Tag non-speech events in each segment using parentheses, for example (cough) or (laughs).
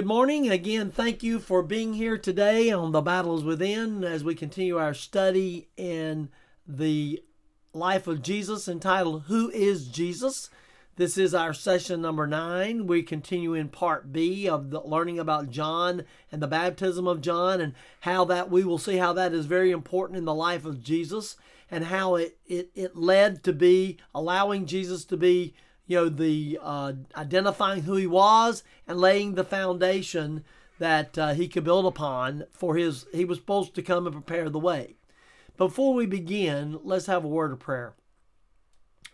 Good morning. Again, thank you for being here today on The Battle Is Within as we continue our study in the life of Jesus entitled Who is Jesus? This is our session number nine. We continue in part B of learning about John and the baptism of John and how that we will see how that is very important in the life of Jesus and how it, it, it led to be allowing Jesus to be you know, the uh, identifying who he was and laying the foundation that uh, he could build upon for his, he was supposed to come and prepare the way. Before we begin, let's have a word of prayer.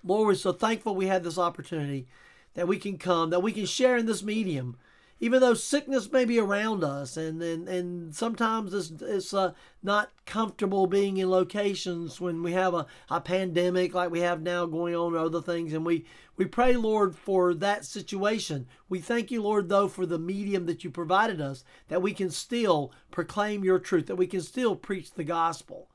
Lord, we're so thankful we had this opportunity that we can come, that we can share in this medium even though sickness may be around us and and, and sometimes it's, it's uh, not comfortable being in locations when we have a, a pandemic like we have now going on and other things and we we pray lord for that situation. We thank you lord though for the medium that you provided us that we can still proclaim your truth that we can still preach the gospel.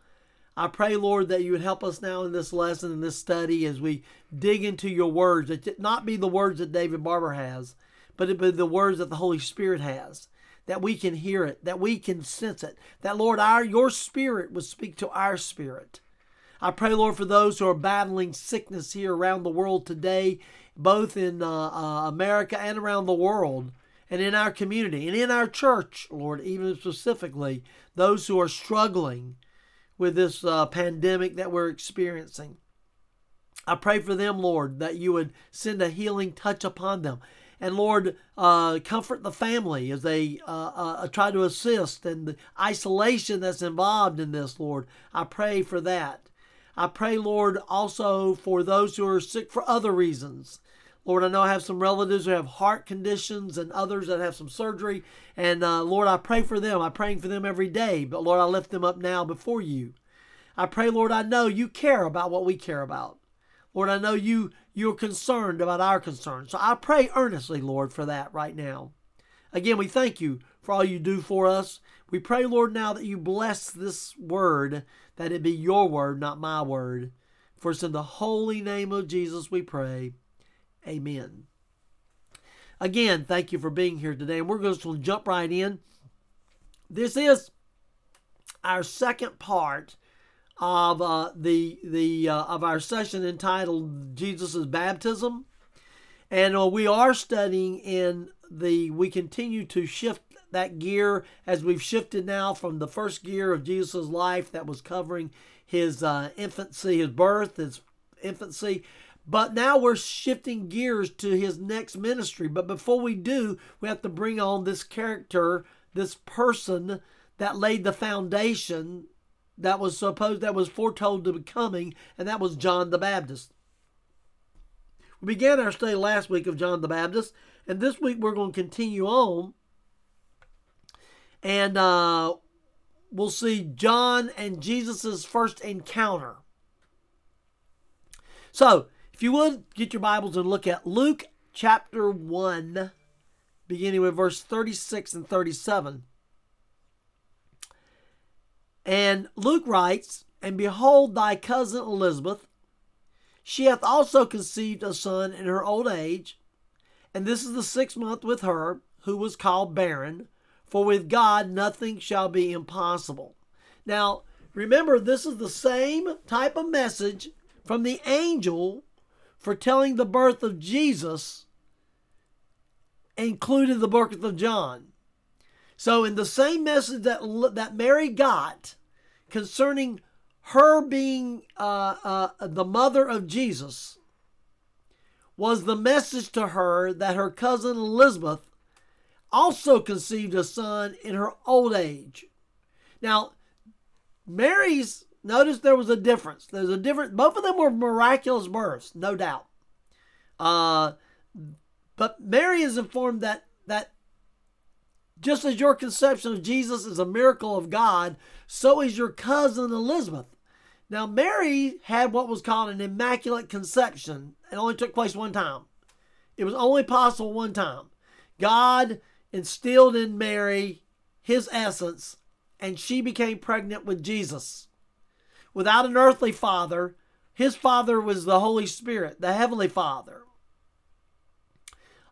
I pray, Lord, that you would help us now in this lesson, in this study, as we dig into your words, that it not be the words that David Barbour has, but it be the words that the Holy Spirit has, that we can hear it, that we can sense it, that Lord, our your spirit would speak to our spirit. I pray, Lord, for those who are battling sickness here around the world today, both in uh, uh, America and around the world, and in our community and in our church, Lord, even specifically those who are struggling with this uh, pandemic that we're experiencing. I pray for them, Lord, that you would send a healing touch upon them. And Lord, uh, comfort the family as they uh, uh, try to assist and the isolation that's involved in this, Lord. I pray for that. I pray, Lord, also for those who are sick for other reasons. Lord, I know I have some relatives who have heart conditions and others that have some surgery. And uh, Lord, I pray for them. I'm praying for them every day. But Lord, I lift them up now before you. I pray, Lord, I know you care about what we care about. Lord, I know you you're concerned about our concerns. So I pray earnestly, Lord, for that right now. Again, we thank you for all you do for us. We pray, Lord, now that you bless this word, that it be your word, not my word. For it's in the holy name of Jesus we pray. Amen. Again, thank you for being here today. And We're going to jump right in. This is our second part of uh, the the uh, of our session entitled Jesus' baptism, and uh, we are studying in the. We continue to shift that gear as we've shifted now from the first gear of Jesus' life that was covering his uh, infancy, his birth, his infancy. But now we're shifting gears to his next ministry. But before we do, we have to bring on this character, this person that laid the foundation that was supposed that was foretold to be coming, and that was John the Baptist. We began our study last week of John the Baptist, and this week we're going to continue on, and uh, we'll see John and Jesus' first encounter. So, if you would get your Bibles and look at Luke chapter 1, beginning with verse 36 and 37. And Luke writes, And behold, thy cousin Elizabeth, she hath also conceived a son in her old age, and this is the sixth month with her, who was called barren, for with God nothing shall be impossible. Now, remember, this is the same type of message from the angel for telling the birth of Jesus included the birth of John. So, in the same message that, that Mary got concerning her being uh, uh, the mother of Jesus, was the message to her that her cousin Elizabeth also conceived a son in her old age. Now, Mary's, notice there was a difference. There's a difference. Both of them were miraculous births, no doubt. Uh, but Mary is informed that that just as your conception of Jesus is a miracle of God, so is your cousin Elizabeth. Now, Mary had what was called an immaculate conception. It only took place one time. It was only possible one time. God instilled in Mary his essence, and she became pregnant with Jesus. Without an earthly father, his father was the Holy Spirit, the Heavenly Father.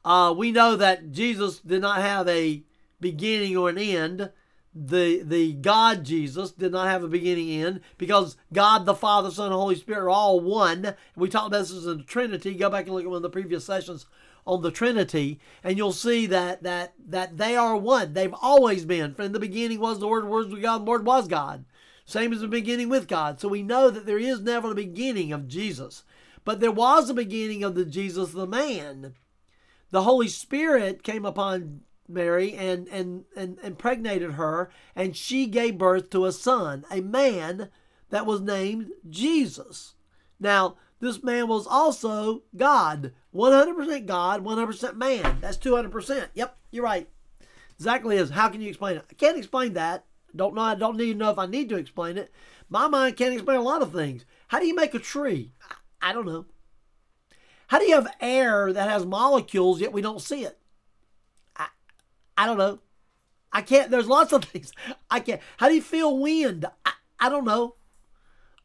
Uh, we know that Jesus did not have a beginning or an end. The the God Jesus did not have a beginning end because God the Father, Son, and Holy Spirit are all one. We talked about this in the Trinity. Go back and look at one of the previous sessions on the Trinity, and you'll see that that that they are one. They've always been. From the beginning was the Word, the Word was God, the Word was God. Same as the beginning with God. So we know that there is never a beginning of Jesus. But there was a beginning of the Jesus the man. The Holy Spirit came upon Mary and, and, and impregnated her, and she gave birth to a son, a man that was named Jesus. Now, this man was also God, 100% God, 100% man. That's 200%. Yep, you're right. Exactly is. How can you explain it? I can't explain that. Don't know. I don't need to know if I need to explain it. My mind can't explain a lot of things. How do you make a tree? I don't know. How do you have air that has molecules yet we don't see it? I, don't know. I can't. There's lots of things I can't. How do you feel wind? I, I don't know.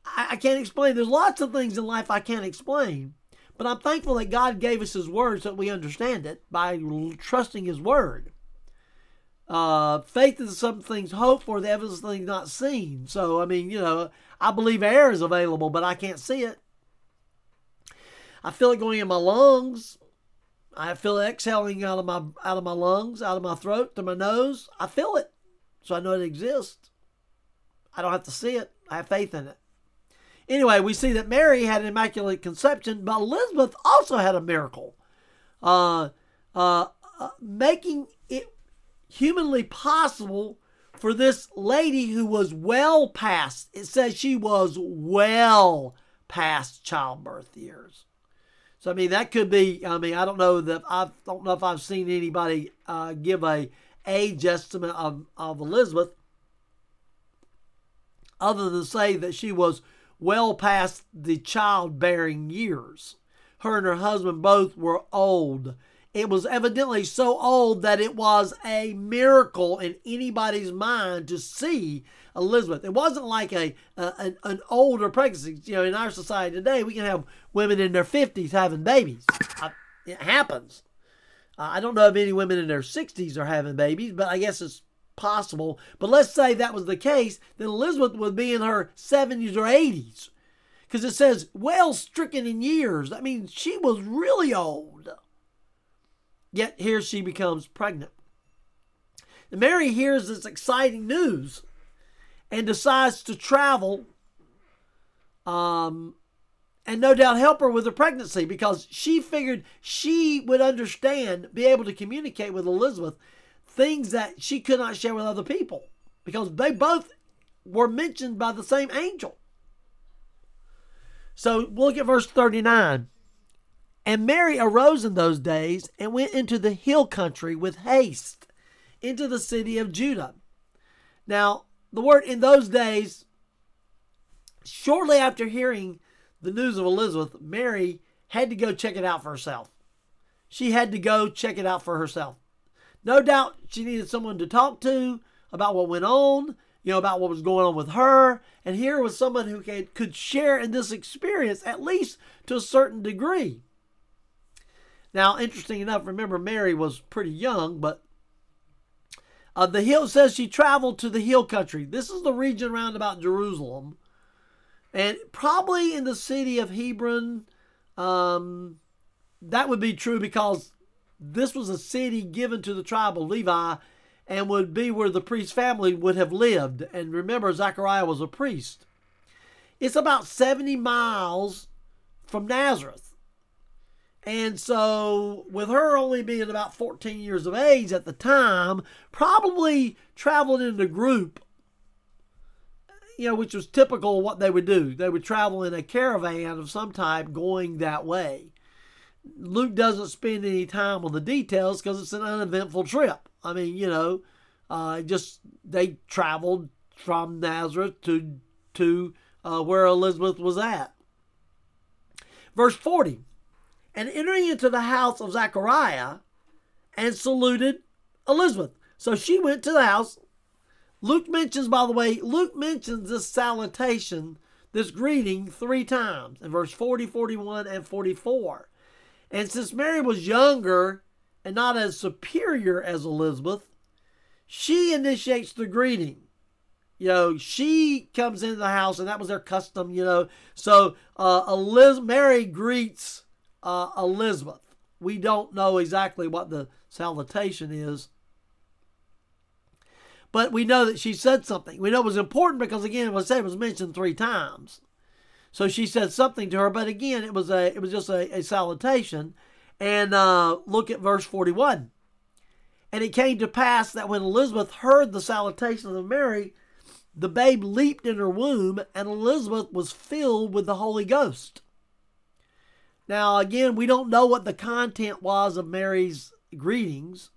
I, I can't explain. There's lots of things in life I can't explain. But I'm thankful that God gave us His Word so that we understand it by trusting His Word. Uh, faith is some things hoped for, the evidence of things not seen. So, I mean, you know, I believe air is available, but I can't see it. I feel it going in my lungs. I feel it exhaling out of my out of my lungs, out of my throat, through my nose. I feel it, so I know it exists. I don't have to see it. I have faith in it. Anyway, we see that Mary had an immaculate conception, but Elizabeth also had a miracle, uh, uh, uh, making it humanly possible for this lady who was well past. It says she was well past childbirth years. So I mean that could be. I mean I don't know that I don't know if I've seen anybody uh, give a age estimate of, of Elizabeth, other than say that she was well past the childbearing years. Her and her husband both were old. It was evidently so old that it was a miracle in anybody's mind to see Elizabeth. It wasn't like a, an, an, older pregnancy. You know, in our society today, we can have women in their 50s having babies. it happens. Uh, I don't know if any women in their 60s are having babies, but I guess it's possible. But let's say that was the case, then Elizabeth would be in her 70s or 80s. Because it says, well stricken in years. That means she was really old. Yet here she becomes pregnant. And Mary hears this exciting news and decides to travel um, and no doubt help her with her pregnancy because she figured she would understand, be able to communicate with Elizabeth things that she could not share with other people because they both were mentioned by the same angel. So look at verse 39. And Mary arose in those days and went into the hill country with haste into the city of Judah. Now, the word in those days, shortly after hearing the news of Elizabeth, Mary had to go check it out for herself. She had to go check it out for herself. No doubt she needed someone to talk to about what went on, you know, about what was going on with her. And here was someone who could, share in this experience, at least to a certain degree. Now, interesting enough, remember Mary was pretty young, but uh, the hill says she traveled to the hill country. This is the region around about Jerusalem, and probably in the city of Hebron. Um, that would be true because this was a city given to the tribe of Levi and would be where the priest's family would have lived. And remember, Zechariah was a priest. It's about 70 miles from Nazareth. And so, with her only being about 14 years of age at the time, probably traveling in a group, you know, which was typical of what they would do. They would travel in a caravan of some type going that way. Luke doesn't spend any time on the details because it's an uneventful trip. I mean, you know, uh, just they traveled from Nazareth to to uh, where Elizabeth was at. Verse 40 And entering into the house of Zechariah and saluted Elizabeth. So she went to the house. Luke mentions, by the way, Luke mentions this salutation, this greeting, three times in verse 40, 41, and 44. And since Mary was younger and not as superior as Elizabeth, she initiates the greeting. You know, she comes into the house, and that was their custom. You know, so uh, Eliz- Mary greets uh, Elizabeth. We don't know exactly what the salutation is, but we know that she said something. We know it was important because again, it was said it was mentioned three times. So she said something to her, but again, it was a it was just a, a salutation. And uh, look at verse forty one. And it came to pass that when Elizabeth heard the salutation of Mary, the babe leaped in her womb, and Elizabeth was filled with the Holy Ghost. Now, again, we don't know what the content was of Mary's greetings,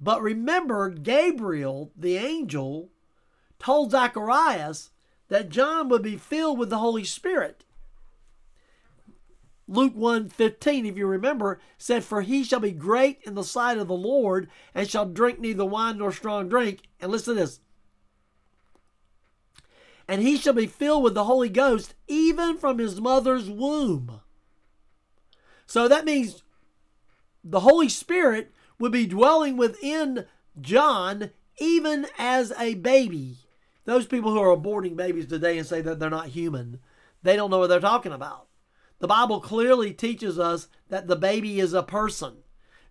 but remember, Gabriel, the angel, told Zacharias that John would be filled with the Holy Spirit. Luke 1:15 if you remember said for he shall be great in the sight of the Lord and shall drink neither wine nor strong drink. And listen to this. And he shall be filled with the Holy Ghost even from his mother's womb so that means the Holy Spirit would be dwelling within John even as a baby those people who are aborting babies today and say that they're not human they don't know what they're talking about the Bible clearly teaches us that the baby is a person.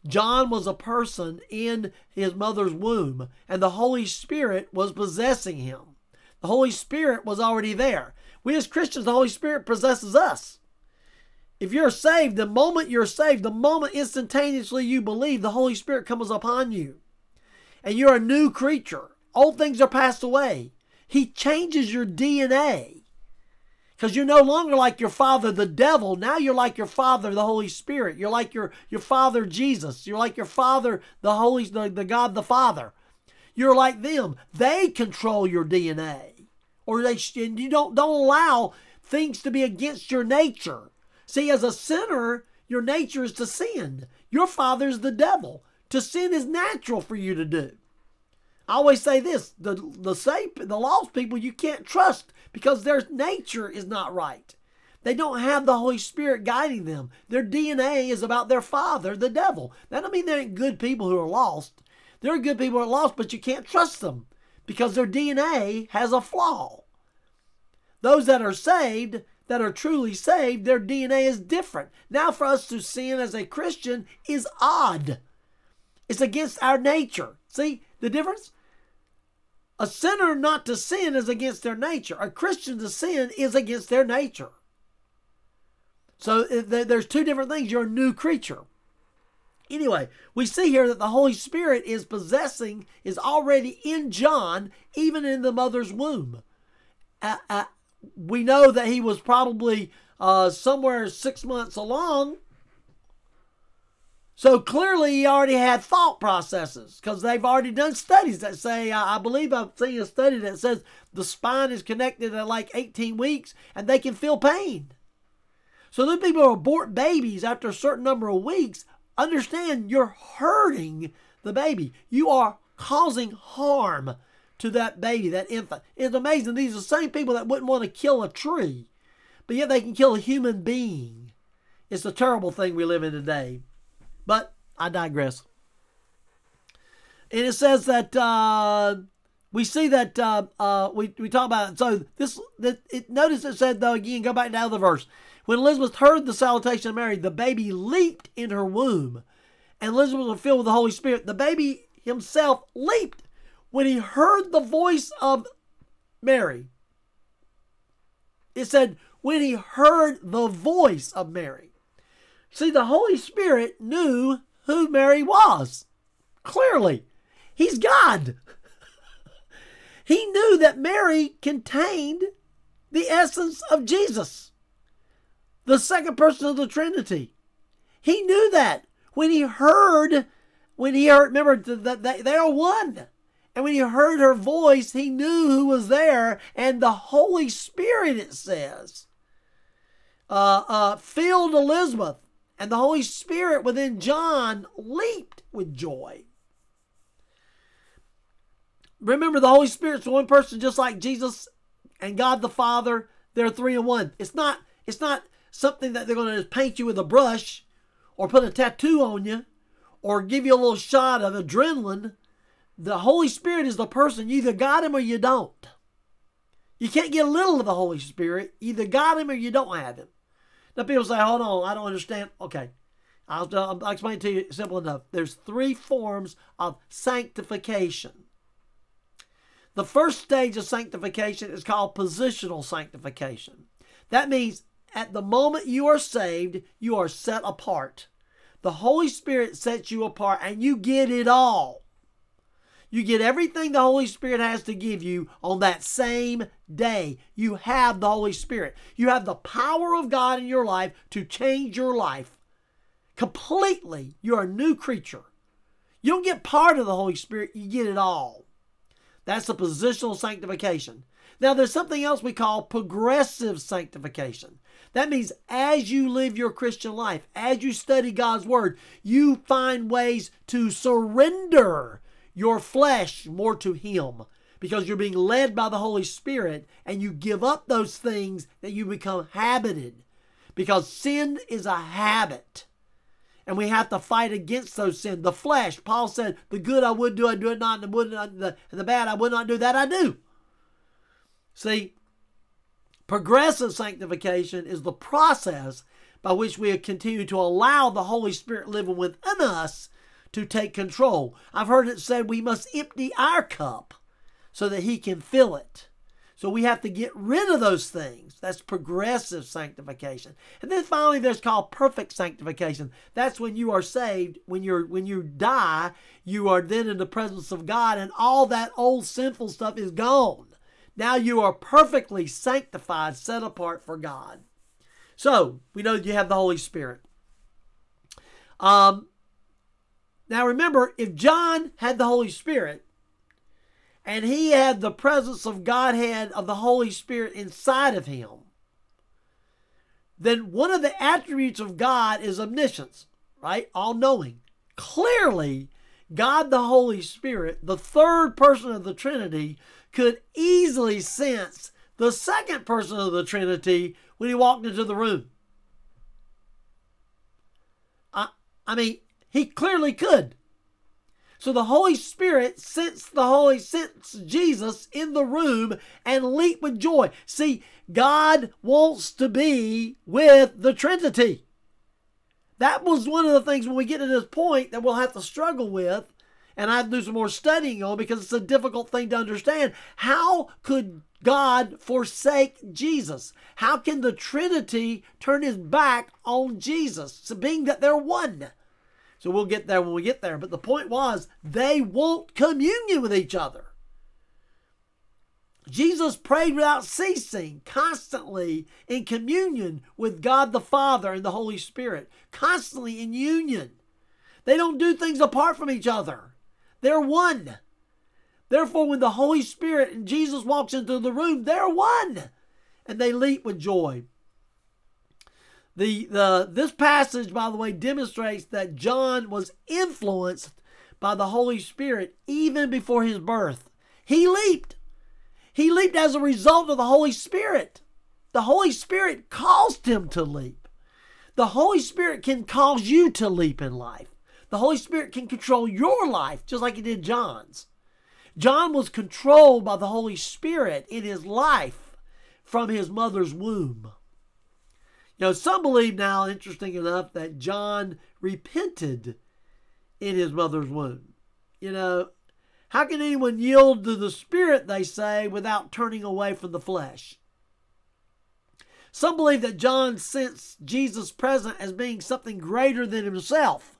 John was a person in his mother's womb, and the Holy Spirit was possessing him. The Holy Spirit was already there. We as Christians, the Holy Spirit possesses us. If you're saved, the moment you're saved, the moment instantaneously you believe, the Holy Spirit comes upon you. And you're a new creature. Old things are passed away. He changes your DNA. Because you're no longer like your father, the devil. Now you're like your father, the Holy Spirit. You're like your, your father, Jesus. You're like your father, the Holy, the, the God, the Father. You're like them. They control your DNA. Or they, and you don't, don't allow things to be against your nature. See, as a sinner, your nature is to sin. Your father's the devil. To sin is natural for you to do. I always say this: the the saved, the lost people, you can't trust because their nature is not right. They don't have the Holy Spirit guiding them. Their DNA is about their father, the devil. That don't mean they ain't good people who are lost. There are good people who are lost, but you can't trust them because their DNA has a flaw. Those that are saved, that are truly saved, their DNA is different. Now, for us to sin as a Christian is odd. It's against our nature. See the difference? A sinner not to sin is against their nature. A Christian to sin is against their nature. So there's two different things. You're a new creature. Anyway, we see here that the Holy Spirit is possessing, is already in John, even in the mother's womb. Uh, we know that he was probably uh, somewhere six months along so clearly, he already had thought processes because they've already done studies that say, I believe I've seen a study that says the spine is connected at like 18 weeks and they can feel pain. So those people who abort babies after a certain number of weeks understand you're hurting the baby. You are causing harm to that baby, that infant. It's amazing. These are the same people that wouldn't want to kill a tree, but yet they can kill a human being. It's a terrible thing we live in today. But I digress. And it says that uh, we see that uh, uh, we, we talk about it. So this, that it, notice it said though again, go back down to the verse. When Elizabeth heard the salutation of Mary, the baby leaped in her womb, and Elizabeth was filled with the Holy Spirit. The baby himself leaped when he heard the voice of Mary. It said, when he heard the voice of Mary. See, the Holy Spirit knew who Mary was. Clearly, He's God. (laughs) he knew that Mary contained the essence of Jesus, the second person of the Trinity. He knew that when he heard, when he heard, remember that they are one. And when he heard her voice, he knew who was there. And the Holy Spirit, it says, uh, uh, filled Elizabeth and the Holy Spirit within John leaped with joy. Remember, the Holy Spirit's one person, just like Jesus and God the Father. They're three in one. It's not. It's not something that they're going to paint you with a brush, or put a tattoo on you, or give you a little shot of adrenaline, the Holy Spirit is the person. You either got him or you don't. You can't get a little of the Holy Spirit. Either got him or you don't have him. Now people say, hold on, I don't understand. Okay. I'll, I'll explain to you simple enough. There's three forms of sanctification. The first stage of sanctification is called positional sanctification. That means at the moment you are saved, you are set apart. The Holy Spirit sets you apart and you get it all. You get everything the Holy Spirit has to give you on that same day. You have the Holy Spirit. You have the power of God in your life to change your life completely. You're a new creature. You don't get part of the Holy Spirit, you get it all. That's the positional sanctification. Now, there's something else we call progressive sanctification. That means as you live your Christian life, as you study God's Word, you find ways to surrender your flesh more to Him because you're being led by the Holy Spirit and you give up those things that you become habited because sin is a habit. And we have to fight against those sins. The flesh, Paul said, the good I would do, I do it not, and the, would not, the, the bad I would not do, that I do. See, progressive sanctification is the process by which we continue to allow the Holy Spirit living within us to take control. I've heard it said we must empty our cup so that He can fill it. So we have to get rid of those things. That's progressive sanctification. And then finally there's called perfect sanctification. That's when you are saved, when you're when you die, you are then in the presence of God and all that old sinful stuff is gone. Now you are perfectly sanctified, set apart for God. So we know you have the Holy Spirit. Um, now remember, if John had the Holy Spirit and he had the presence of Godhead of the Holy Spirit inside of him, then one of the attributes of God is omniscience, right? All knowing. Clearly, God the Holy Spirit, the third person of the Trinity, could easily sense the second person of the Trinity when he walked into the room. I, I mean, he clearly could. So the Holy Spirit sensed the Holy sensed Jesus in the room and leaped with joy. See, God wants to be with the Trinity. That was one of the things when we get to this point that we'll have to struggle with, and I have to do some more studying on because it's a difficult thing to understand. How could God forsake Jesus? How can the Trinity turn his back on Jesus, being that they're one? So we'll get there when we get there. But the point was, they want communion with each other. Jesus prayed without ceasing, constantly in communion with God the Father and the Holy Spirit, constantly in union. They don't do things apart from each other, they're one. Therefore, when the Holy Spirit and Jesus walks into the room, they're one. And they leap with joy. The, the, this passage, by the way, demonstrates that John was influenced by the Holy Spirit even before his birth. He leaped. He leaped as a result of the Holy Spirit. The Holy Spirit caused him to leap. The Holy Spirit can cause you to leap in life. The Holy Spirit can control your life just like He did John's. John was controlled by the Holy Spirit in his life from his mother's womb. You know, some believe now, interesting enough, that John repented in his mother's womb. You know, how can anyone yield to the Spirit, they say, without turning away from the flesh? Some believe that John sensed Jesus present as being something greater than himself.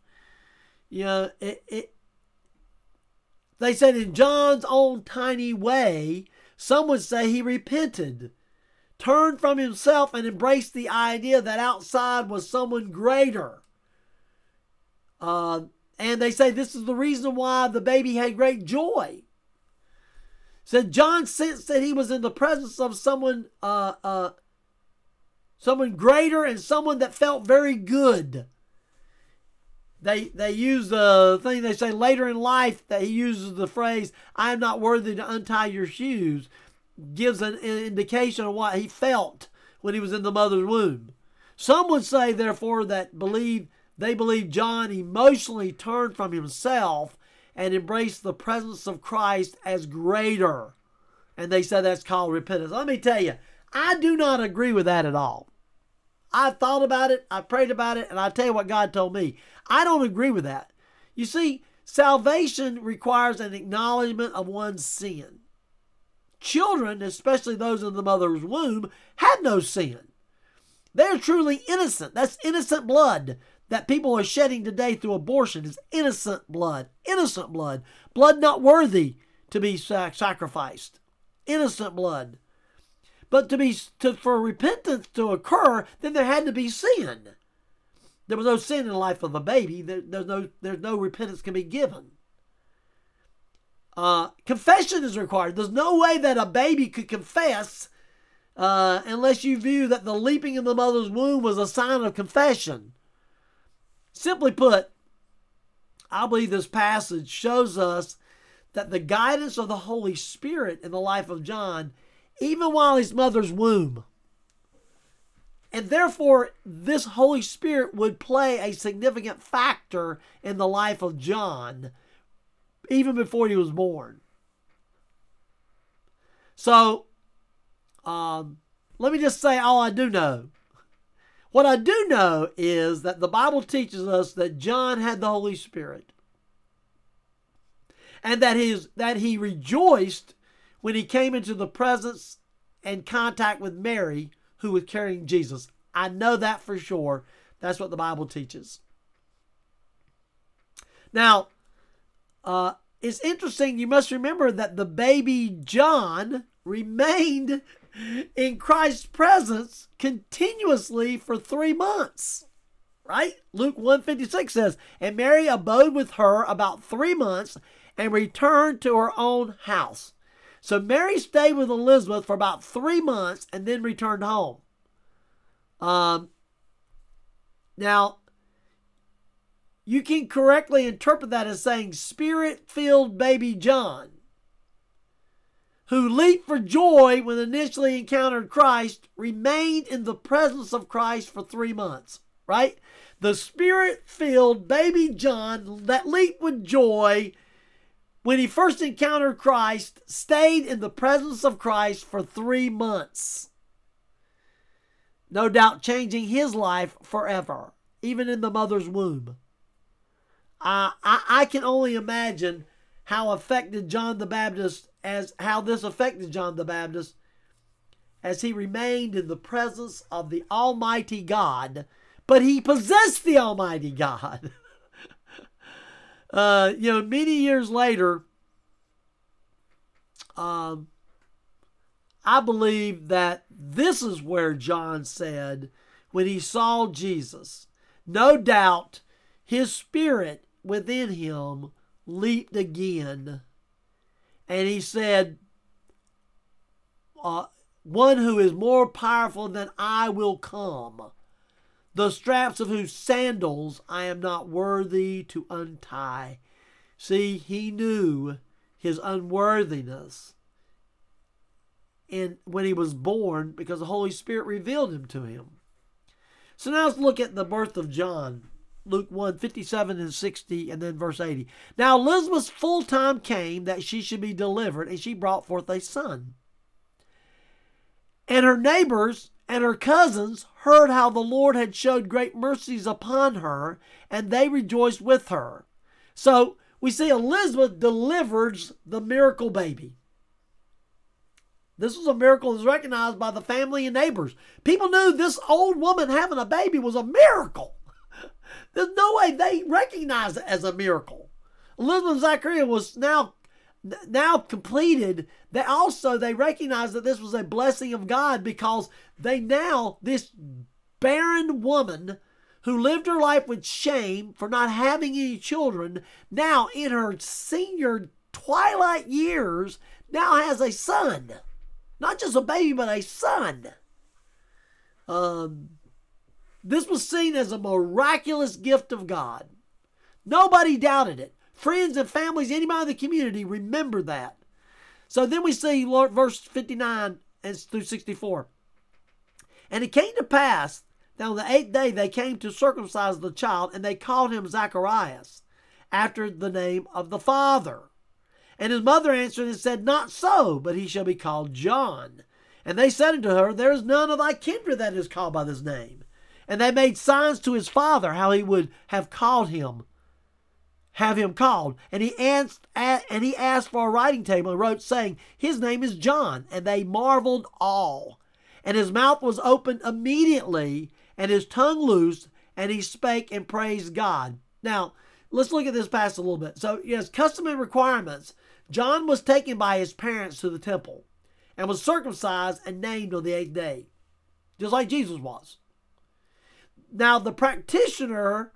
You know, it, it, they said in John's own tiny way, some would say he repented turned from himself and embraced the idea that outside was someone greater. Uh, and they say this is the reason why the baby had great joy. Said John sensed that he was in the presence of someone, uh, uh, someone greater and someone that felt very good. They they use the thing they say later in life that he uses the phrase, "I am not worthy to untie your shoes." Gives an, indication of what he felt when he was in the mother's womb. Some would say, therefore, that believe they believe John emotionally turned from himself and embraced the presence of Christ as greater. And they said that's called repentance. Let me tell you, I do not agree with that at all. I've thought about it, I prayed about it, and I tell you what God told me. I don't agree with that. You see, salvation requires an acknowledgement of one's sin. Children, especially those in the mother's womb, had no sin. They're truly innocent. That's innocent blood that people are shedding today through abortion is innocent blood. Innocent blood. Blood not worthy to be sacrificed. Innocent blood. But to be to, for repentance to occur, then there had to be sin. There was no sin in the life of a baby. There, there's no there's no repentance can be given. Uh, confession is required. There's no way that a baby could confess uh, unless you view that the leaping in the mother's womb was a sign of confession. Simply put, I believe this passage shows us that the guidance of the Holy Spirit in the life of John even while his mother's womb. And therefore, this Holy Spirit would play a significant factor in the life of John even before he was born. So, um, let me just say all I do know. What I do know is that the Bible teaches us that John had the Holy Spirit and that his that he rejoiced when he came into the presence and contact with Mary, who was carrying Jesus. I know that for sure. That's what the Bible teaches. Now, uh, it's interesting. You must remember that the baby John remained in Christ's presence continuously for three months. Right? Luke 156 says, And Mary abode with her about three months and returned to her own house. So Mary stayed with Elizabeth for about three months and then returned home. Um, now, you can correctly interpret that as saying spirit filled baby John, who leaped for joy when initially encountered Christ, remained in the presence of Christ for three months, right? The spirit filled baby John that leaped with joy when he first encountered Christ, stayed in the presence of Christ for three months. No doubt changing his life forever, even in the mother's womb. I, I, can only imagine how affected John the Baptist, as how this affected John the Baptist as he remained in the presence of the Almighty God, but he possessed the Almighty God. (laughs) Uh, you know, many years later, um, I believe that this is where John said when he saw Jesus, no doubt his spirit within him leaped again. And he said, uh, One who is more powerful than I will come the straps of whose sandals I am not worthy to untie. See, he knew his unworthiness and when he was born because the Holy Spirit revealed him to him. So now let's look at the birth of John. Luke 1, 57 and 60, and then verse 80. Now Elizabeth's full time came that she should be delivered, and she brought forth a son. And her neighbors and her cousins heard how the Lord had showed great mercies upon her, and they rejoiced with her. So we see Elizabeth delivers the miracle baby. This was a miracle that was recognized by the family and neighbors. People knew this old woman having a baby was a miracle. There's no way they recognized it as a miracle. Elizabeth Zachariah was now now completed, they also they recognized that this was a blessing of God because they now this barren woman who lived her life with shame for not having any children, now in her senior twilight years, now has a son. Not just a baby, but a son. Um, this was seen as a miraculous gift of God. Nobody doubted it friends and families, anybody in the community, remember that. So then we see verse 59 and through 64. And it came to pass that on the eighth day, they came to circumcise the child, and they called him Zacharias, after the name of the father. And his mother answered and said, Not so, but he shall be called John. And they said unto her, There is none of thy kindred that is called by this name. And they made signs to his father how he would have called him, have him called. And he asked, and he asked for a writing table and wrote, saying, His name is John. And they marveled all. And his mouth was opened immediately, and his tongue loosed, and he spake and praised God. Now, let's look at this passage a little bit. So, yes, custom and requirements. John was taken by his parents to the temple and was circumcised and named on the eighth day, just like Jesus was. Now, the practitioner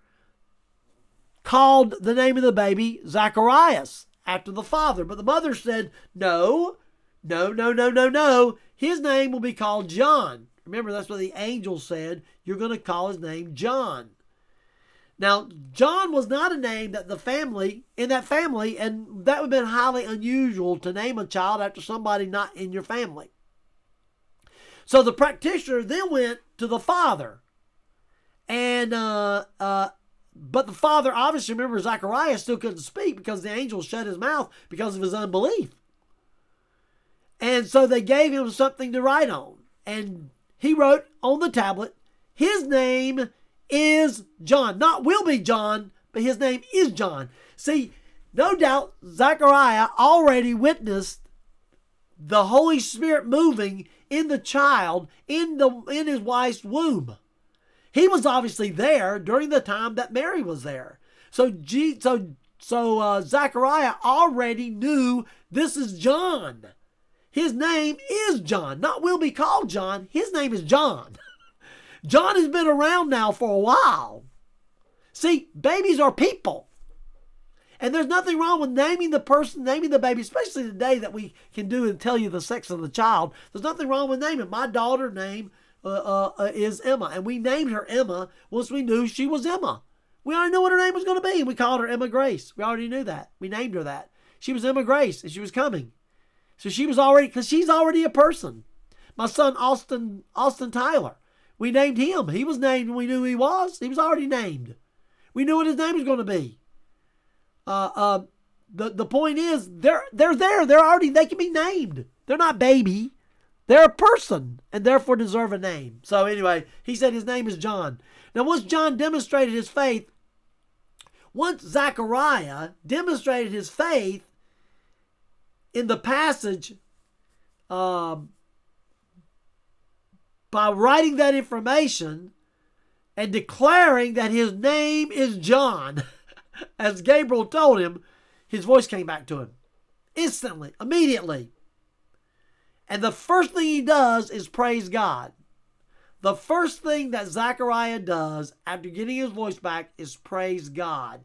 called the name of the baby Zacharias after the father, but the mother said, No, no, no, no, no, no. His name will be called John. Remember, that's what the angel said. You're going to call his name John. Now, John was not a name that the family, in that family, and that would have been highly unusual to name a child after somebody not in your family. So the practitioner then went to the father. And, uh, uh, but the father, obviously, remember, Zachariah still couldn't speak because the angel shut his mouth because of his unbelief. And so they gave him something to write on. And he wrote on the tablet, His name is John. Not will be John, but his name is John. See, no doubt Zechariah already witnessed the Holy Spirit moving in the child in the in his wife's womb. He was obviously there during the time that Mary was there. So G, so so uh, Zechariah already knew this is John. His name is John. Not will be called John. His name is John. (laughs) John has been around now for a while. See, babies are people. And there's nothing wrong with naming the person, naming the baby, especially today that we can do and tell you the sex of the child. There's nothing wrong with naming. My daughter name uh, uh, uh, is Emma, and we named her Emma once we knew she was Emma. We already knew what her name was going to be, and we called her Emma Grace. We already knew that. We named her that. She was Emma Grace, and she was coming. So she was already, because she's already a person. My son Austin Austin Tyler. We named him. He was named when we knew he was. He was already named. We knew what his name was going to be. Uh, uh, the the point is they're they're there. They're already they can be named. They're not baby. They're a person and therefore deserve a name. So anyway, he said his name is John. Now once John demonstrated his faith, once Zechariah demonstrated his faith in the passage um, by writing that information and declaring that his name is John, (laughs) as Gabriel told him, his voice came back to him instantly, immediately. And the first thing he does is praise God. The first thing that Zechariah does after getting his voice back is praise God.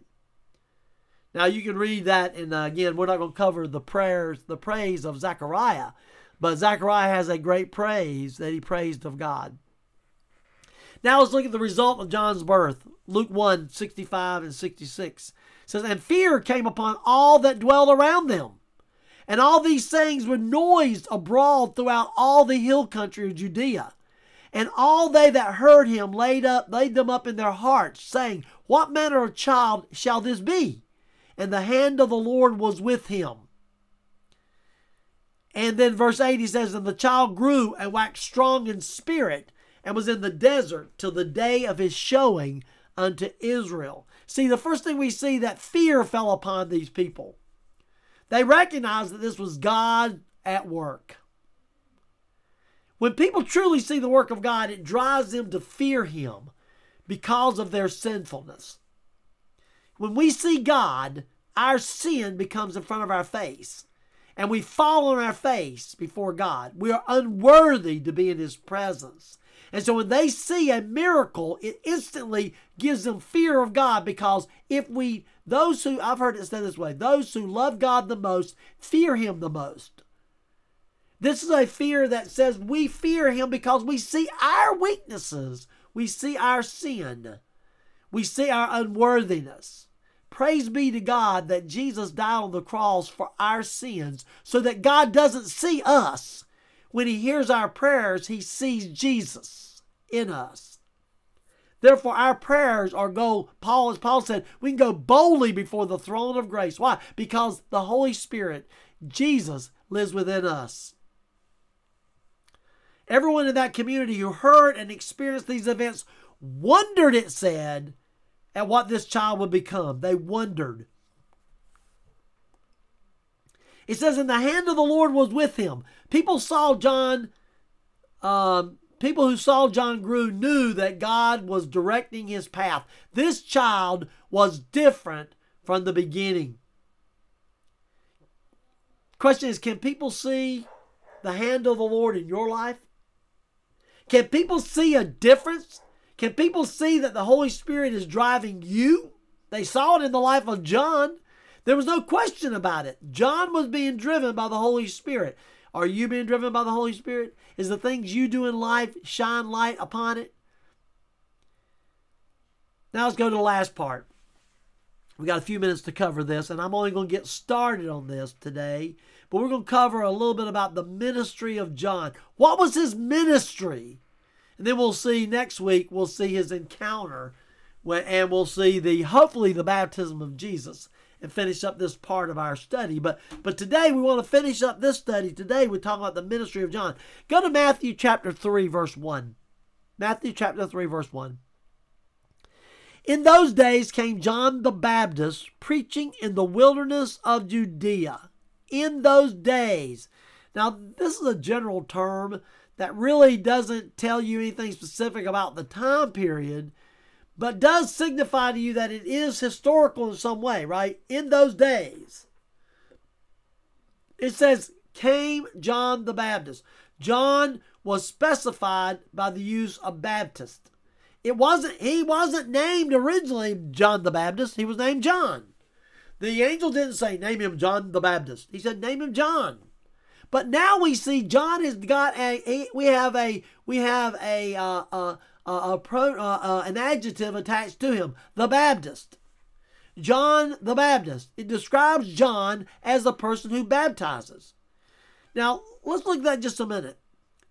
Now you can read that, and uh, again, we're not going to cover the prayers, the praise of Zechariah but Zechariah has a great praise that he praised of God. Now let's look at the result of John's birth. Luke 1 65 and 66 it says, And fear came upon all that dwelled around them. And all these sayings were noised abroad throughout all the hill country of Judea. And all they that heard him laid up laid them up in their hearts, saying, What manner of child shall this be? And the hand of the Lord was with him. And then verse 8 he says, And the child grew and waxed strong in spirit and was in the desert till the day of his showing unto Israel. See, the first thing we see that fear fell upon these people. They recognized that this was God at work. When people truly see the work of God, it drives them to fear Him because of their sinfulness. When we see God, our sin becomes in front of our face and we fall on our face before God. We are unworthy to be in His presence. And so when they see a miracle, it instantly gives them fear of God because if we, those who, I've heard it said this way, those who love God the most fear Him the most. This is a fear that says we fear Him because we see our weaknesses, we see our sin, we see our unworthiness. Praise be to God that Jesus died on the cross for our sins so that God doesn't see us. When He hears our prayers, He sees Jesus in us. Therefore, our prayers are go, Paul, as Paul said, we can go boldly before the throne of grace. Why? Because the Holy Spirit, Jesus, lives within us. Everyone in that community who heard and experienced these events wondered, it said, at what this child would become. They wondered. It says, "In the hand of the Lord was with him." People saw John. Um, people who saw John grew knew that God was directing his path. This child was different from the beginning. Question is, can people see the hand of the Lord in your life? Can people see a difference? Can people see that the Holy Spirit is driving you? They saw it in the life of John. There was no question about it. John was being driven by the Holy Spirit. Are you being driven by the Holy Spirit? Is the things you do in life shine light upon it? Now let's go to the last part. We got a few minutes to cover this, and I'm only going to get started on this today. But we're going to cover a little bit about the ministry of John. What was his ministry? And then we'll see next week, we'll see his encounter, and we'll see the hopefully the baptism of Jesus and finish up this part of our study. But but today we want to finish up this study. Today we're talking about the ministry of John. Go to Matthew chapter 3, verse 1. Matthew chapter 3, verse 1. In those days came John the Baptist preaching in the wilderness of Judea. In those days. Now, this is a general term that really doesn't tell you anything specific about the time period, but does signify to you that it is historical in some way, right? In those days. It says, came John the Baptist. John was specified by the use of Baptist. It wasn't he wasn't named originally John the Baptist. He was named John. The angel didn't say name him John the Baptist. He said name him John. But now we see John has got a, a we have a we have a uh, uh, uh, a pro, uh, uh, an adjective attached to him, the Baptist. John the Baptist. It describes John as the person who baptizes. Now, let's look at that just a minute.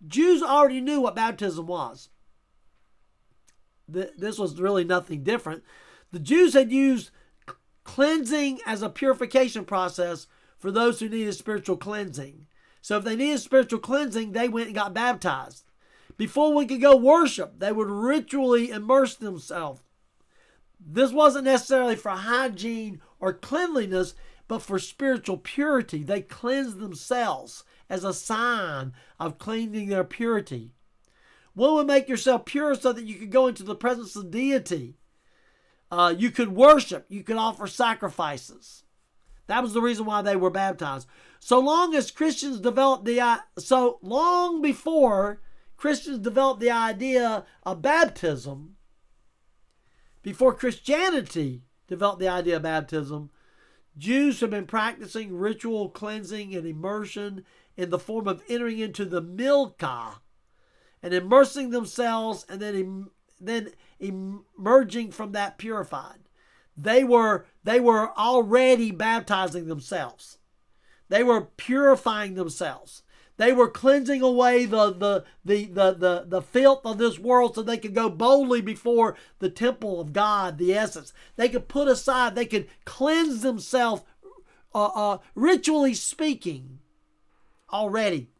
Jews already knew what baptism was this was really nothing different. The Jews had used cleansing as a purification process for those who needed spiritual cleansing. So if they needed spiritual cleansing, they went and got baptized. Before we could go worship, they would ritually immerse themselves. This wasn't necessarily for hygiene or cleanliness, but for spiritual purity. They cleansed themselves as a sign of cleaning their purity. One would make yourself pure so that you could go into the presence of deity. Uh, you could worship. You could offer sacrifices. That was the reason why they were baptized. So long as Christians developed the uh, so long before Christians developed the idea of baptism, before Christianity developed the idea of baptism, Jews have been practicing ritual cleansing and immersion in the form of entering into the mikvah, and immersing themselves and then then emerging from that purified. They were they were already baptizing themselves. They were purifying themselves. They were cleansing away the, the, the, the, the, the filth of this world so they could go boldly before the temple of God, the essence. They could put aside, they could cleanse themselves, uh, uh, ritually speaking, already.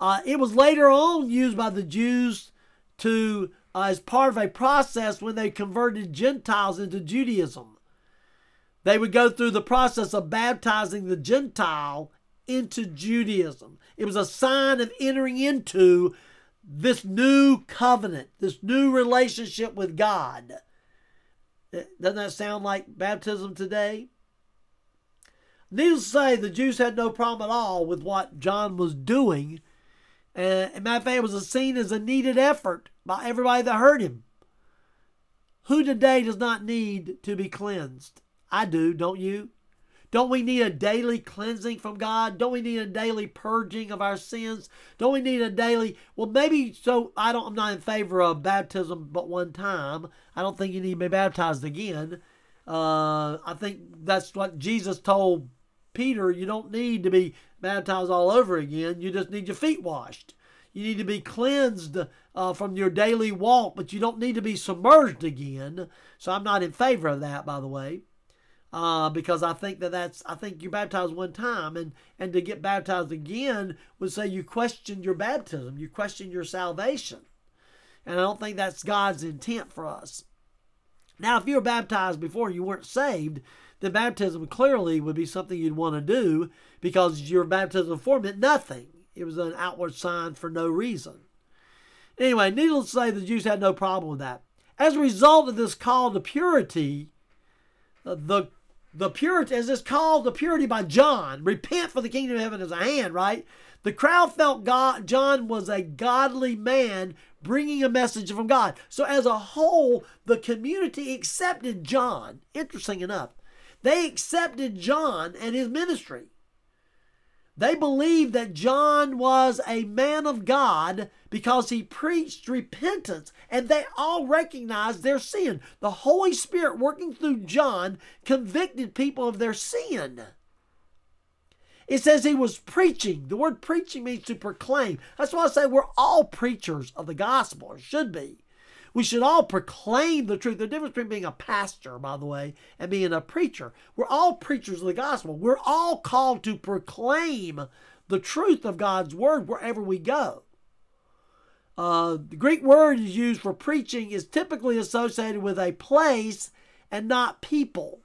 Uh, it was later on used by the Jews to uh, as part of a process when they converted Gentiles into Judaism. They would go through the process of baptizing the Gentile into Judaism. It was a sign of entering into this new covenant, this new relationship with God. Eh, doesn't that sound like baptism today? Needless to say, the Jews had no problem at all with what John was doing and, and matter of fact, it was seen as a needed effort by everybody that heard him. Who today does not need to be cleansed? I do, don't you? Don't we need a daily cleansing from God? Don't we need a daily purging of our sins? Don't we need a daily well maybe so I don't I'm not in favor of baptism but one time. I don't think you need to be baptized again. Uh, I think that's what Jesus told Peter, you don't need to be baptized all over again. You just need your feet washed. you need to be cleansed uh, from your daily walk, but you don't need to be submerged again. So I'm not in favor of that, by the way, uh, because I think that that's I think you're baptized one time, and and to get baptized again would say you question your baptism, you question your salvation, and I don't think that's God's intent for us. Now, if you were baptized before you weren't saved, then baptism clearly would be something you'd want to do because your baptism before meant nothing. It was an outward sign for no reason. Anyway, needless to say, the Jews had no problem with that. As a result of this call to purity, uh, the the purity, as it's called, the purity by John, repent for the kingdom of heaven is a hand, right? The crowd felt God, John was a godly man bringing a message from God. So, as a whole, the community accepted John. Interesting enough, they accepted John and his ministry. They believed that John was a man of God because he preached repentance and they all recognized their sin. The Holy Spirit working through John convicted people of their sin. It says he was preaching. The word preaching means to proclaim. That's why I say we're all preachers of the gospel, or should be. We should all proclaim the truth. The difference between being a pastor, by the way, and being a preacher. We're all preachers of the gospel. We're all called to proclaim the truth of God's word wherever we go. Uh, the Greek word is used for preaching is typically associated with a place and not people.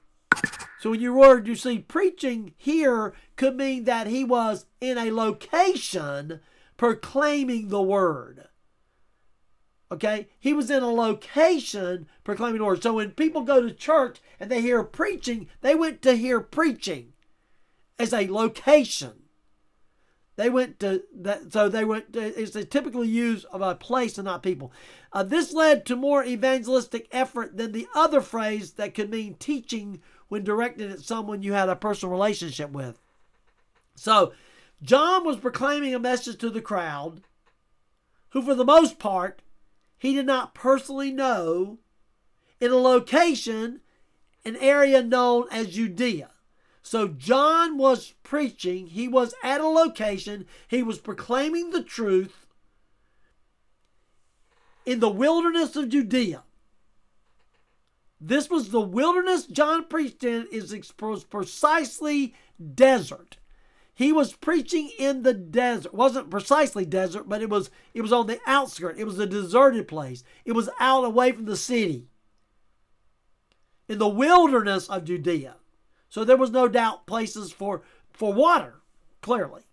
So when your word you see preaching here could mean that he was in a location proclaiming the word. Okay? He was in a location proclaiming the word. So when people go to church and they hear preaching, they went to hear preaching as a location. They went to that, so they went. To, it's a typically used of a place and not people. Uh, this led to more evangelistic effort than the other phrase that could mean teaching when directed at someone you had a personal relationship with. So, John was proclaiming a message to the crowd, who, for the most part, he did not personally know in a location, an area known as Judea. So John was preaching, he was at a location, he was proclaiming the truth in the wilderness of Judea. This was the wilderness John preached in is precisely desert. He was preaching in the desert. Wasn't precisely desert, but it was it was on the outskirts. It was a deserted place. It was out away from the city. In the wilderness of Judea. So there was no doubt places for for water, clearly.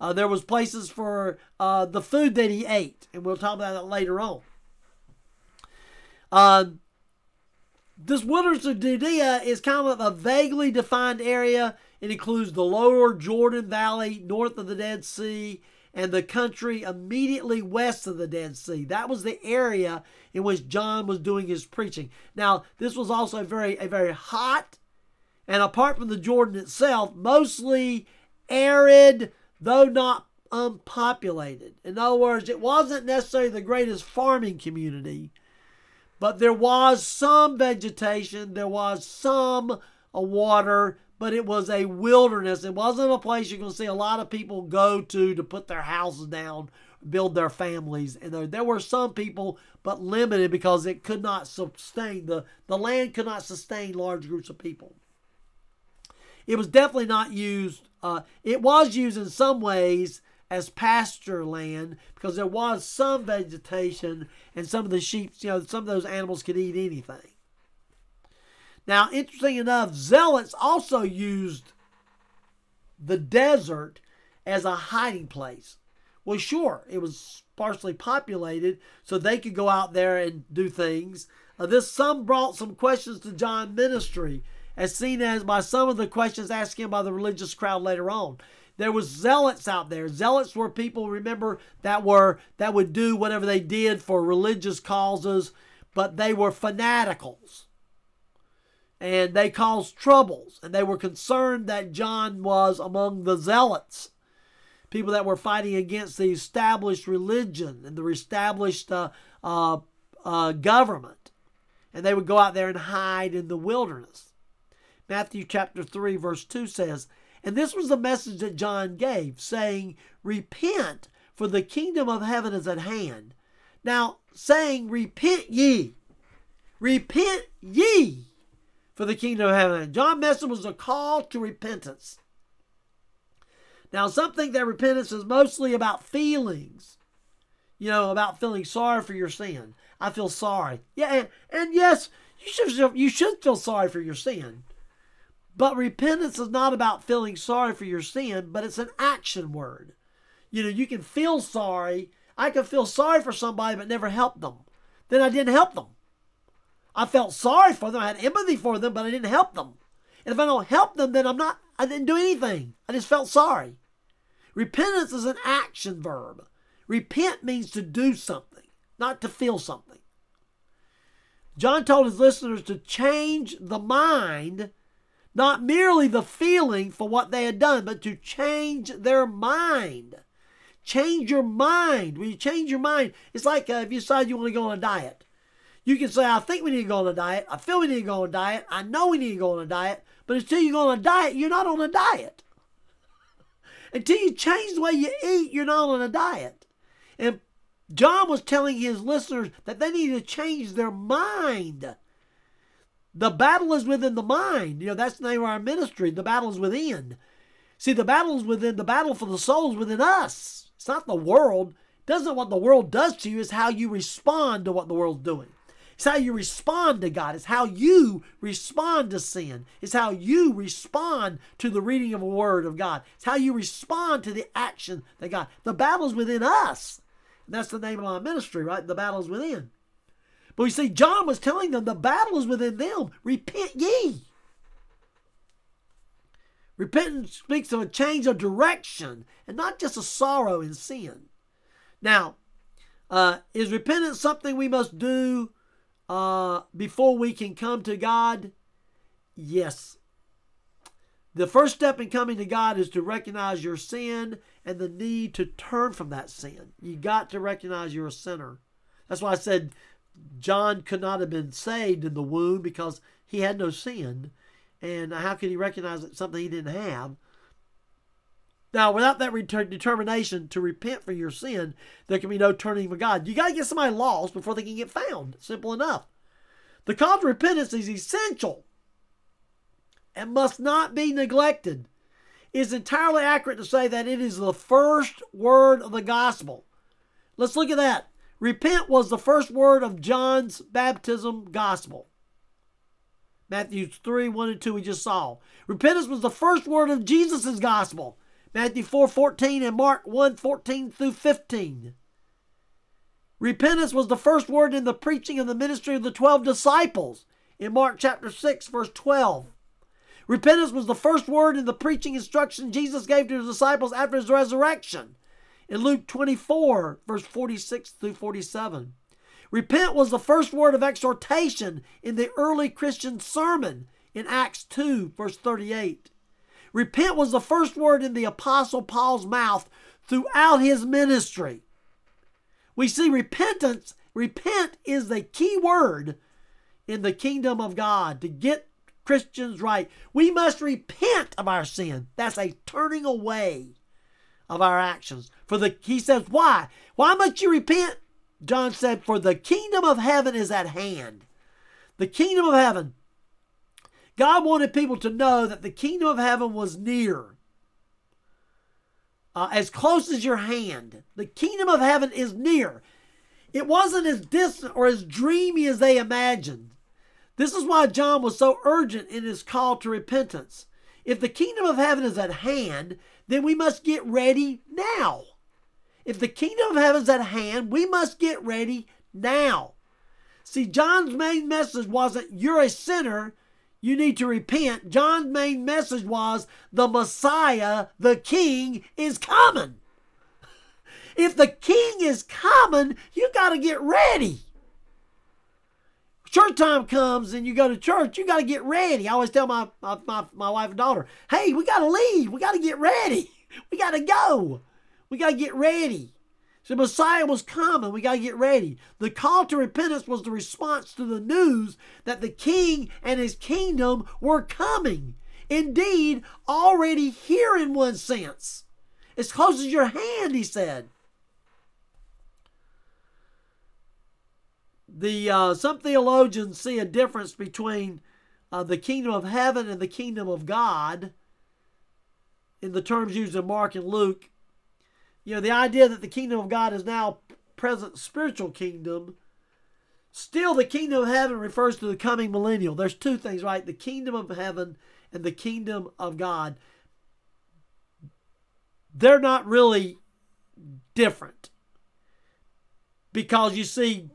Uh, there was places for uh, the food that he ate, and we'll talk about that later on. Uh, this wilderness of Judea is kind of a vaguely defined area it includes the lower Jordan Valley north of the Dead Sea and the country immediately west of the Dead Sea. That was the area in which John was doing his preaching. Now, this was also a very a very hot and apart from the Jordan itself, mostly arid, though not unpopulated. In other words, it wasn't necessarily the greatest farming community, but there was some vegetation, there was some water, but it was a wilderness. It wasn't a place you're going to see a lot of people go to to put their houses down, build their families. And there, there were some people, but limited because it could not sustain, the, the land could not sustain large groups of people. It was definitely not used, uh, it was used in some ways as pasture land because there was some vegetation and some of the sheep, you know, some of those animals could eat anything. Now, interesting enough, zealots also used the desert as a hiding place. Well, sure, it was sparsely populated, so they could go out there and do things. Uh, this some brought some questions to John ministry, as seen as by some of the questions asked him by the religious crowd later on. There was zealots out there. Zealots were people, remember, that were that would do whatever they did for religious causes, but they were fanaticals and they caused troubles. And they were concerned that John was among the zealots, people that were fighting against the established religion and the established uh, uh, uh, government. And they would go out there and hide in the wilderness. Matthew chapter 3, verse 2 says, And this was the message that John gave, saying, Repent, for the kingdom of heaven is at hand. Now, saying, Repent ye, repent ye, for the kingdom of heaven. John message was a call to repentance. Now, some think that repentance is mostly about feelings, you know, about feeling sorry for your sin. I feel sorry. Yeah, and, and yes, you should, you should feel sorry for your sin. But repentance is not about feeling sorry for your sin, but it's an action word. You know, you can feel sorry. I can feel sorry for somebody but never help them. Then I didn't help them. I felt sorry for them. I had empathy for them, but I didn't help them. And if I don't help them, then I'm not, I didn't do anything. I just felt sorry. Repentance is an action verb. Repent means to do something, not to feel something. John told his listeners to change the mind, not merely the feeling for what they had done, but to change their mind. Change your mind. When you change your mind, it's like uh, if you decide you want to go on a diet. You can say, I think we need to go on a diet. I feel we need to go on a diet. I know we need to go on a diet. But until you go on a diet, you're not on a diet. (laughs) until you change the way you eat, you're not on a diet. And John was telling his listeners that they need to change their mind. The battle is within the mind. You know, that's the name of our ministry. The battle is within. See, the battle is within the battle for the souls within us. It's not the world. It doesn't what the world does to you, it's how you respond to what the world's doing. It's how you respond to God. It's how you respond to sin. It's how you respond to the reading of a word of God. It's how you respond to the action that God. The battle's within us. And that's the name of my ministry, right? The battle's within. But we see John was telling them the battle is within them. Repent ye. Repentance speaks of a change of direction and not just a sorrow in sin. Now, uh, is repentance something we must do uh, before we can come to God? Yes. The first step in coming to God is to recognize your sin and the need to turn from that sin. You got to recognize you're a sinner. That's why I said John could not have been saved in the womb because he had no sin. And how could he recognize something he didn't have? Now, without that determination to repent for your sin, there can be no turning from God. You got to get somebody lost before they can get found. Simple enough. The call to repentance is essential and must not be neglected. It's entirely accurate to say that it is the first word of the gospel. Let's look at that. Repent was the first word of John's baptism gospel. Matthew 3, 1 and 2, we just saw. Repentance was the first word of Jesus' gospel. Matthew 4, 14 and Mark 1, 14 through 15. Repentance was the first word in the preaching and the ministry of the 12 disciples in Mark chapter 6, verse 12. Repentance was the first word in the preaching instruction Jesus gave to his disciples after his resurrection in Luke 24, verse 46 through 47. Repent was the first word of exhortation in the early Christian sermon in Acts 2, verse 38. Repent was the first word in the Apostle Paul's mouth throughout his ministry. We see repentance, repent is the key word in the kingdom of God to get Christians right. We must repent of our sin. That's a turning away of our actions. For the he says, why? Why must you repent? John said, For the kingdom of heaven is at hand. The kingdom of heaven. God wanted people to know that the kingdom of heaven was near, uh, as close as your hand. The kingdom of heaven is near. It wasn't as distant or as dreamy as they imagined. This is why John was so urgent in his call to repentance. If the kingdom of heaven is at hand, then we must get ready now. If the kingdom of heaven is at hand, we must get ready now. See, John's main message wasn't you're a sinner, you need to repent. John's main message was the Messiah, the King, is coming. (laughs) If the King is coming, you got to get ready. Church time comes and you go to church, you got to get ready. I always tell my, my, my, my wife and daughter, hey, we got to leave. We got to get ready. (laughs) We got to go. We got to get ready. So Messiah was coming. We got to get ready. The call to repentance was the response to the news that the king and his kingdom were coming. Indeed, already here in one sense. As close as your hand, he said. The uh, some theologians see a difference between uh, the kingdom of heaven and the kingdom of God in the terms used in Mark and Luke you know, the idea that the kingdom of God is now present spiritual kingdom. Still, the kingdom of heaven refers to the coming millennial. There's two things, right? The kingdom of heaven and the kingdom of God. They're not really different. Because you see,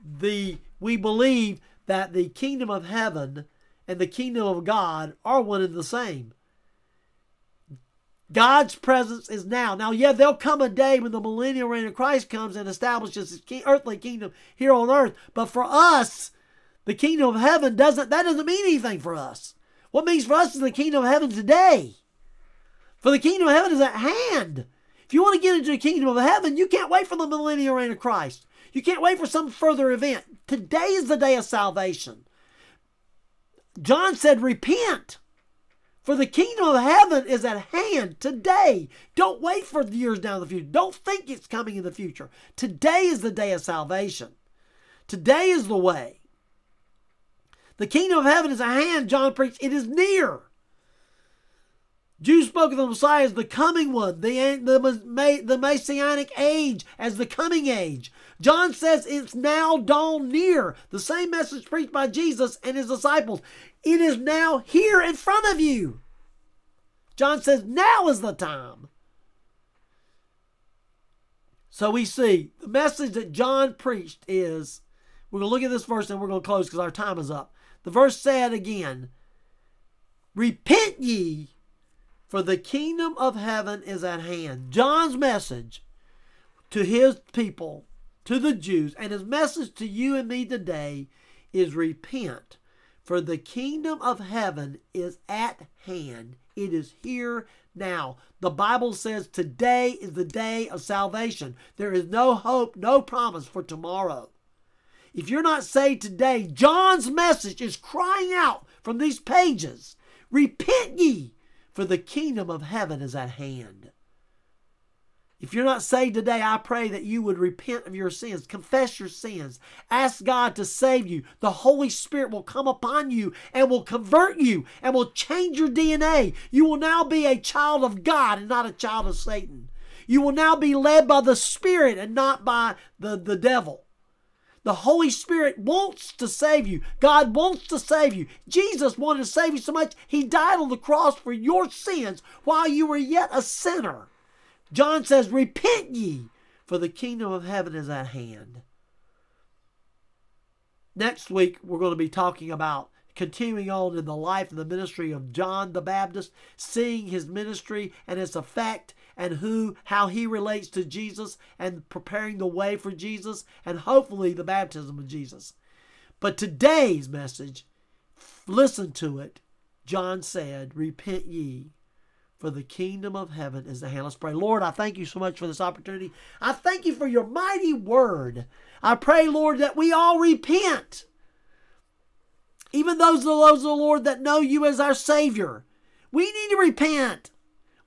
the we believe that the kingdom of heaven and the kingdom of God are one and the same. God's presence is now. Now, yeah, there'll come a day when the millennial reign of Christ comes and establishes his king, earthly kingdom here on earth. But for us, the kingdom of heaven doesn't that doesn't mean anything for us. What means for us is the kingdom of heaven today. For the kingdom of heaven is at hand. If you want to get into the kingdom of heaven, you can't wait for the millennial reign of Christ. You can't wait for some further event. Today is the day of salvation. John said, Repent, for the kingdom of heaven is at hand today. Don't wait for years down the future. Don't think it's coming in the future. Today is the day of salvation. Today is the way. The kingdom of heaven is at hand, John preached. It is near. Jews spoke of the Messiah as the coming one, the, the, the Messianic age as the coming age. John says it's now dawn near. The same message preached by Jesus and his disciples. It is now here in front of you. John says now is the time. So we see the message that John preached is we're going to look at this verse and we're going to close because our time is up. The verse said again, Repent ye for the kingdom of heaven is at hand. John's message to his people, to the Jews, and his message to you and me today is repent, for the kingdom of heaven is at hand. It is here now. The Bible says today is the day of salvation. There is no hope, no promise for tomorrow. If you're not saved today, John's message is crying out from these pages Repent ye, for the kingdom of heaven is at hand. If you're not saved today, I pray that you would repent of your sins, confess your sins, ask God to save you. The Holy Spirit will come upon you and will convert you and will change your DNA. You will now be a child of God and not a child of Satan. You will now be led by the Spirit and not by the, the devil. The Holy Spirit wants to save you. God wants to save you. Jesus wanted to save you so much, He died on the cross for your sins while you were yet a sinner. John says, Repent ye, for the kingdom of heaven is at hand. Next week, we're going to be talking about continuing on in the life and the ministry of John the Baptist, seeing his ministry and its effect and who how he relates to Jesus and preparing the way for Jesus and hopefully the baptism of Jesus. But today's message, listen to it. John said, Repent ye, for the kingdom of heaven is the hand. Let's pray. Lord, I thank you so much for this opportunity. I thank you for your mighty word. I pray, Lord, that we all repent. Even those of those, of the Lord, that know you as our Savior. We need to repent.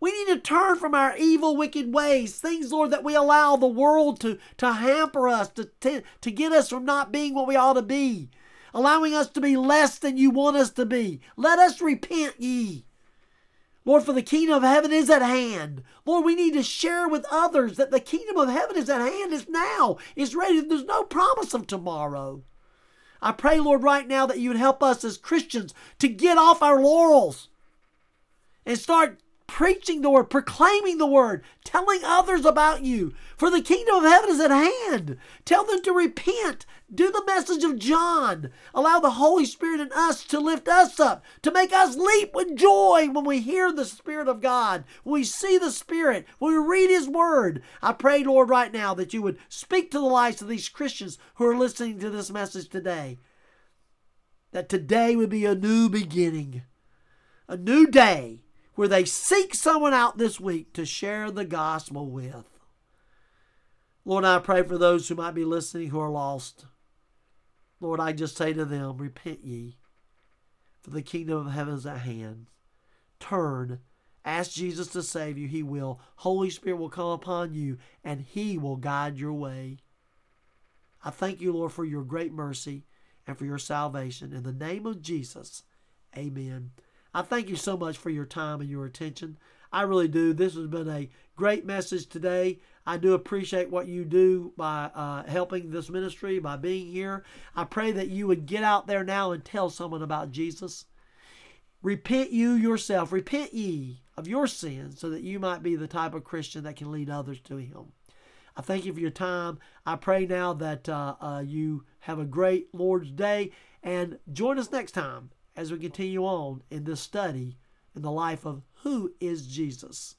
We need to turn from our evil, wicked ways, things, Lord, that we allow the world to, to hamper us, to, to, to get us from not being what we ought to be, allowing us to be less than you want us to be. Let us repent ye. Lord, for the kingdom of heaven is at hand. Lord, we need to share with others that the kingdom of heaven is at hand, is now, is ready. There's no promise of tomorrow. I pray, Lord, right now that you would help us as Christians to get off our laurels and start preaching the word, proclaiming the word, telling others about you. For the kingdom of heaven is at hand. Tell them to repent. Do the message of John. Allow the Holy Spirit in us to lift us up, to make us leap with joy when we hear the Spirit of God, when we see the Spirit, when we read His Word. I pray, Lord, right now that you would speak to the lives of these Christians who are listening to this message today. That today would be a new beginning, a new day where they seek someone out this week to share the gospel with. Lord, I pray for those who might be listening who are lost. Lord, I just say to them, Repent ye, for the kingdom of heaven is at hand. Turn, ask Jesus to save you. He will. Holy Spirit will come upon you, and He will guide your way. I thank you, Lord, for your great mercy and for your salvation. In the name of Jesus, amen. I thank you so much for your time and your attention. I really do. This has been a great message today. I do appreciate what you do by uh, helping this ministry, by being here. I pray that you would get out there now and tell someone about Jesus. Repent you yourself, repent ye of your sins, so that you might be the type of Christian that can lead others to Him. I thank you for your time. I pray now that uh, uh, you have a great Lord's Day and join us next time as we continue on in this study in the life of who is Jesus.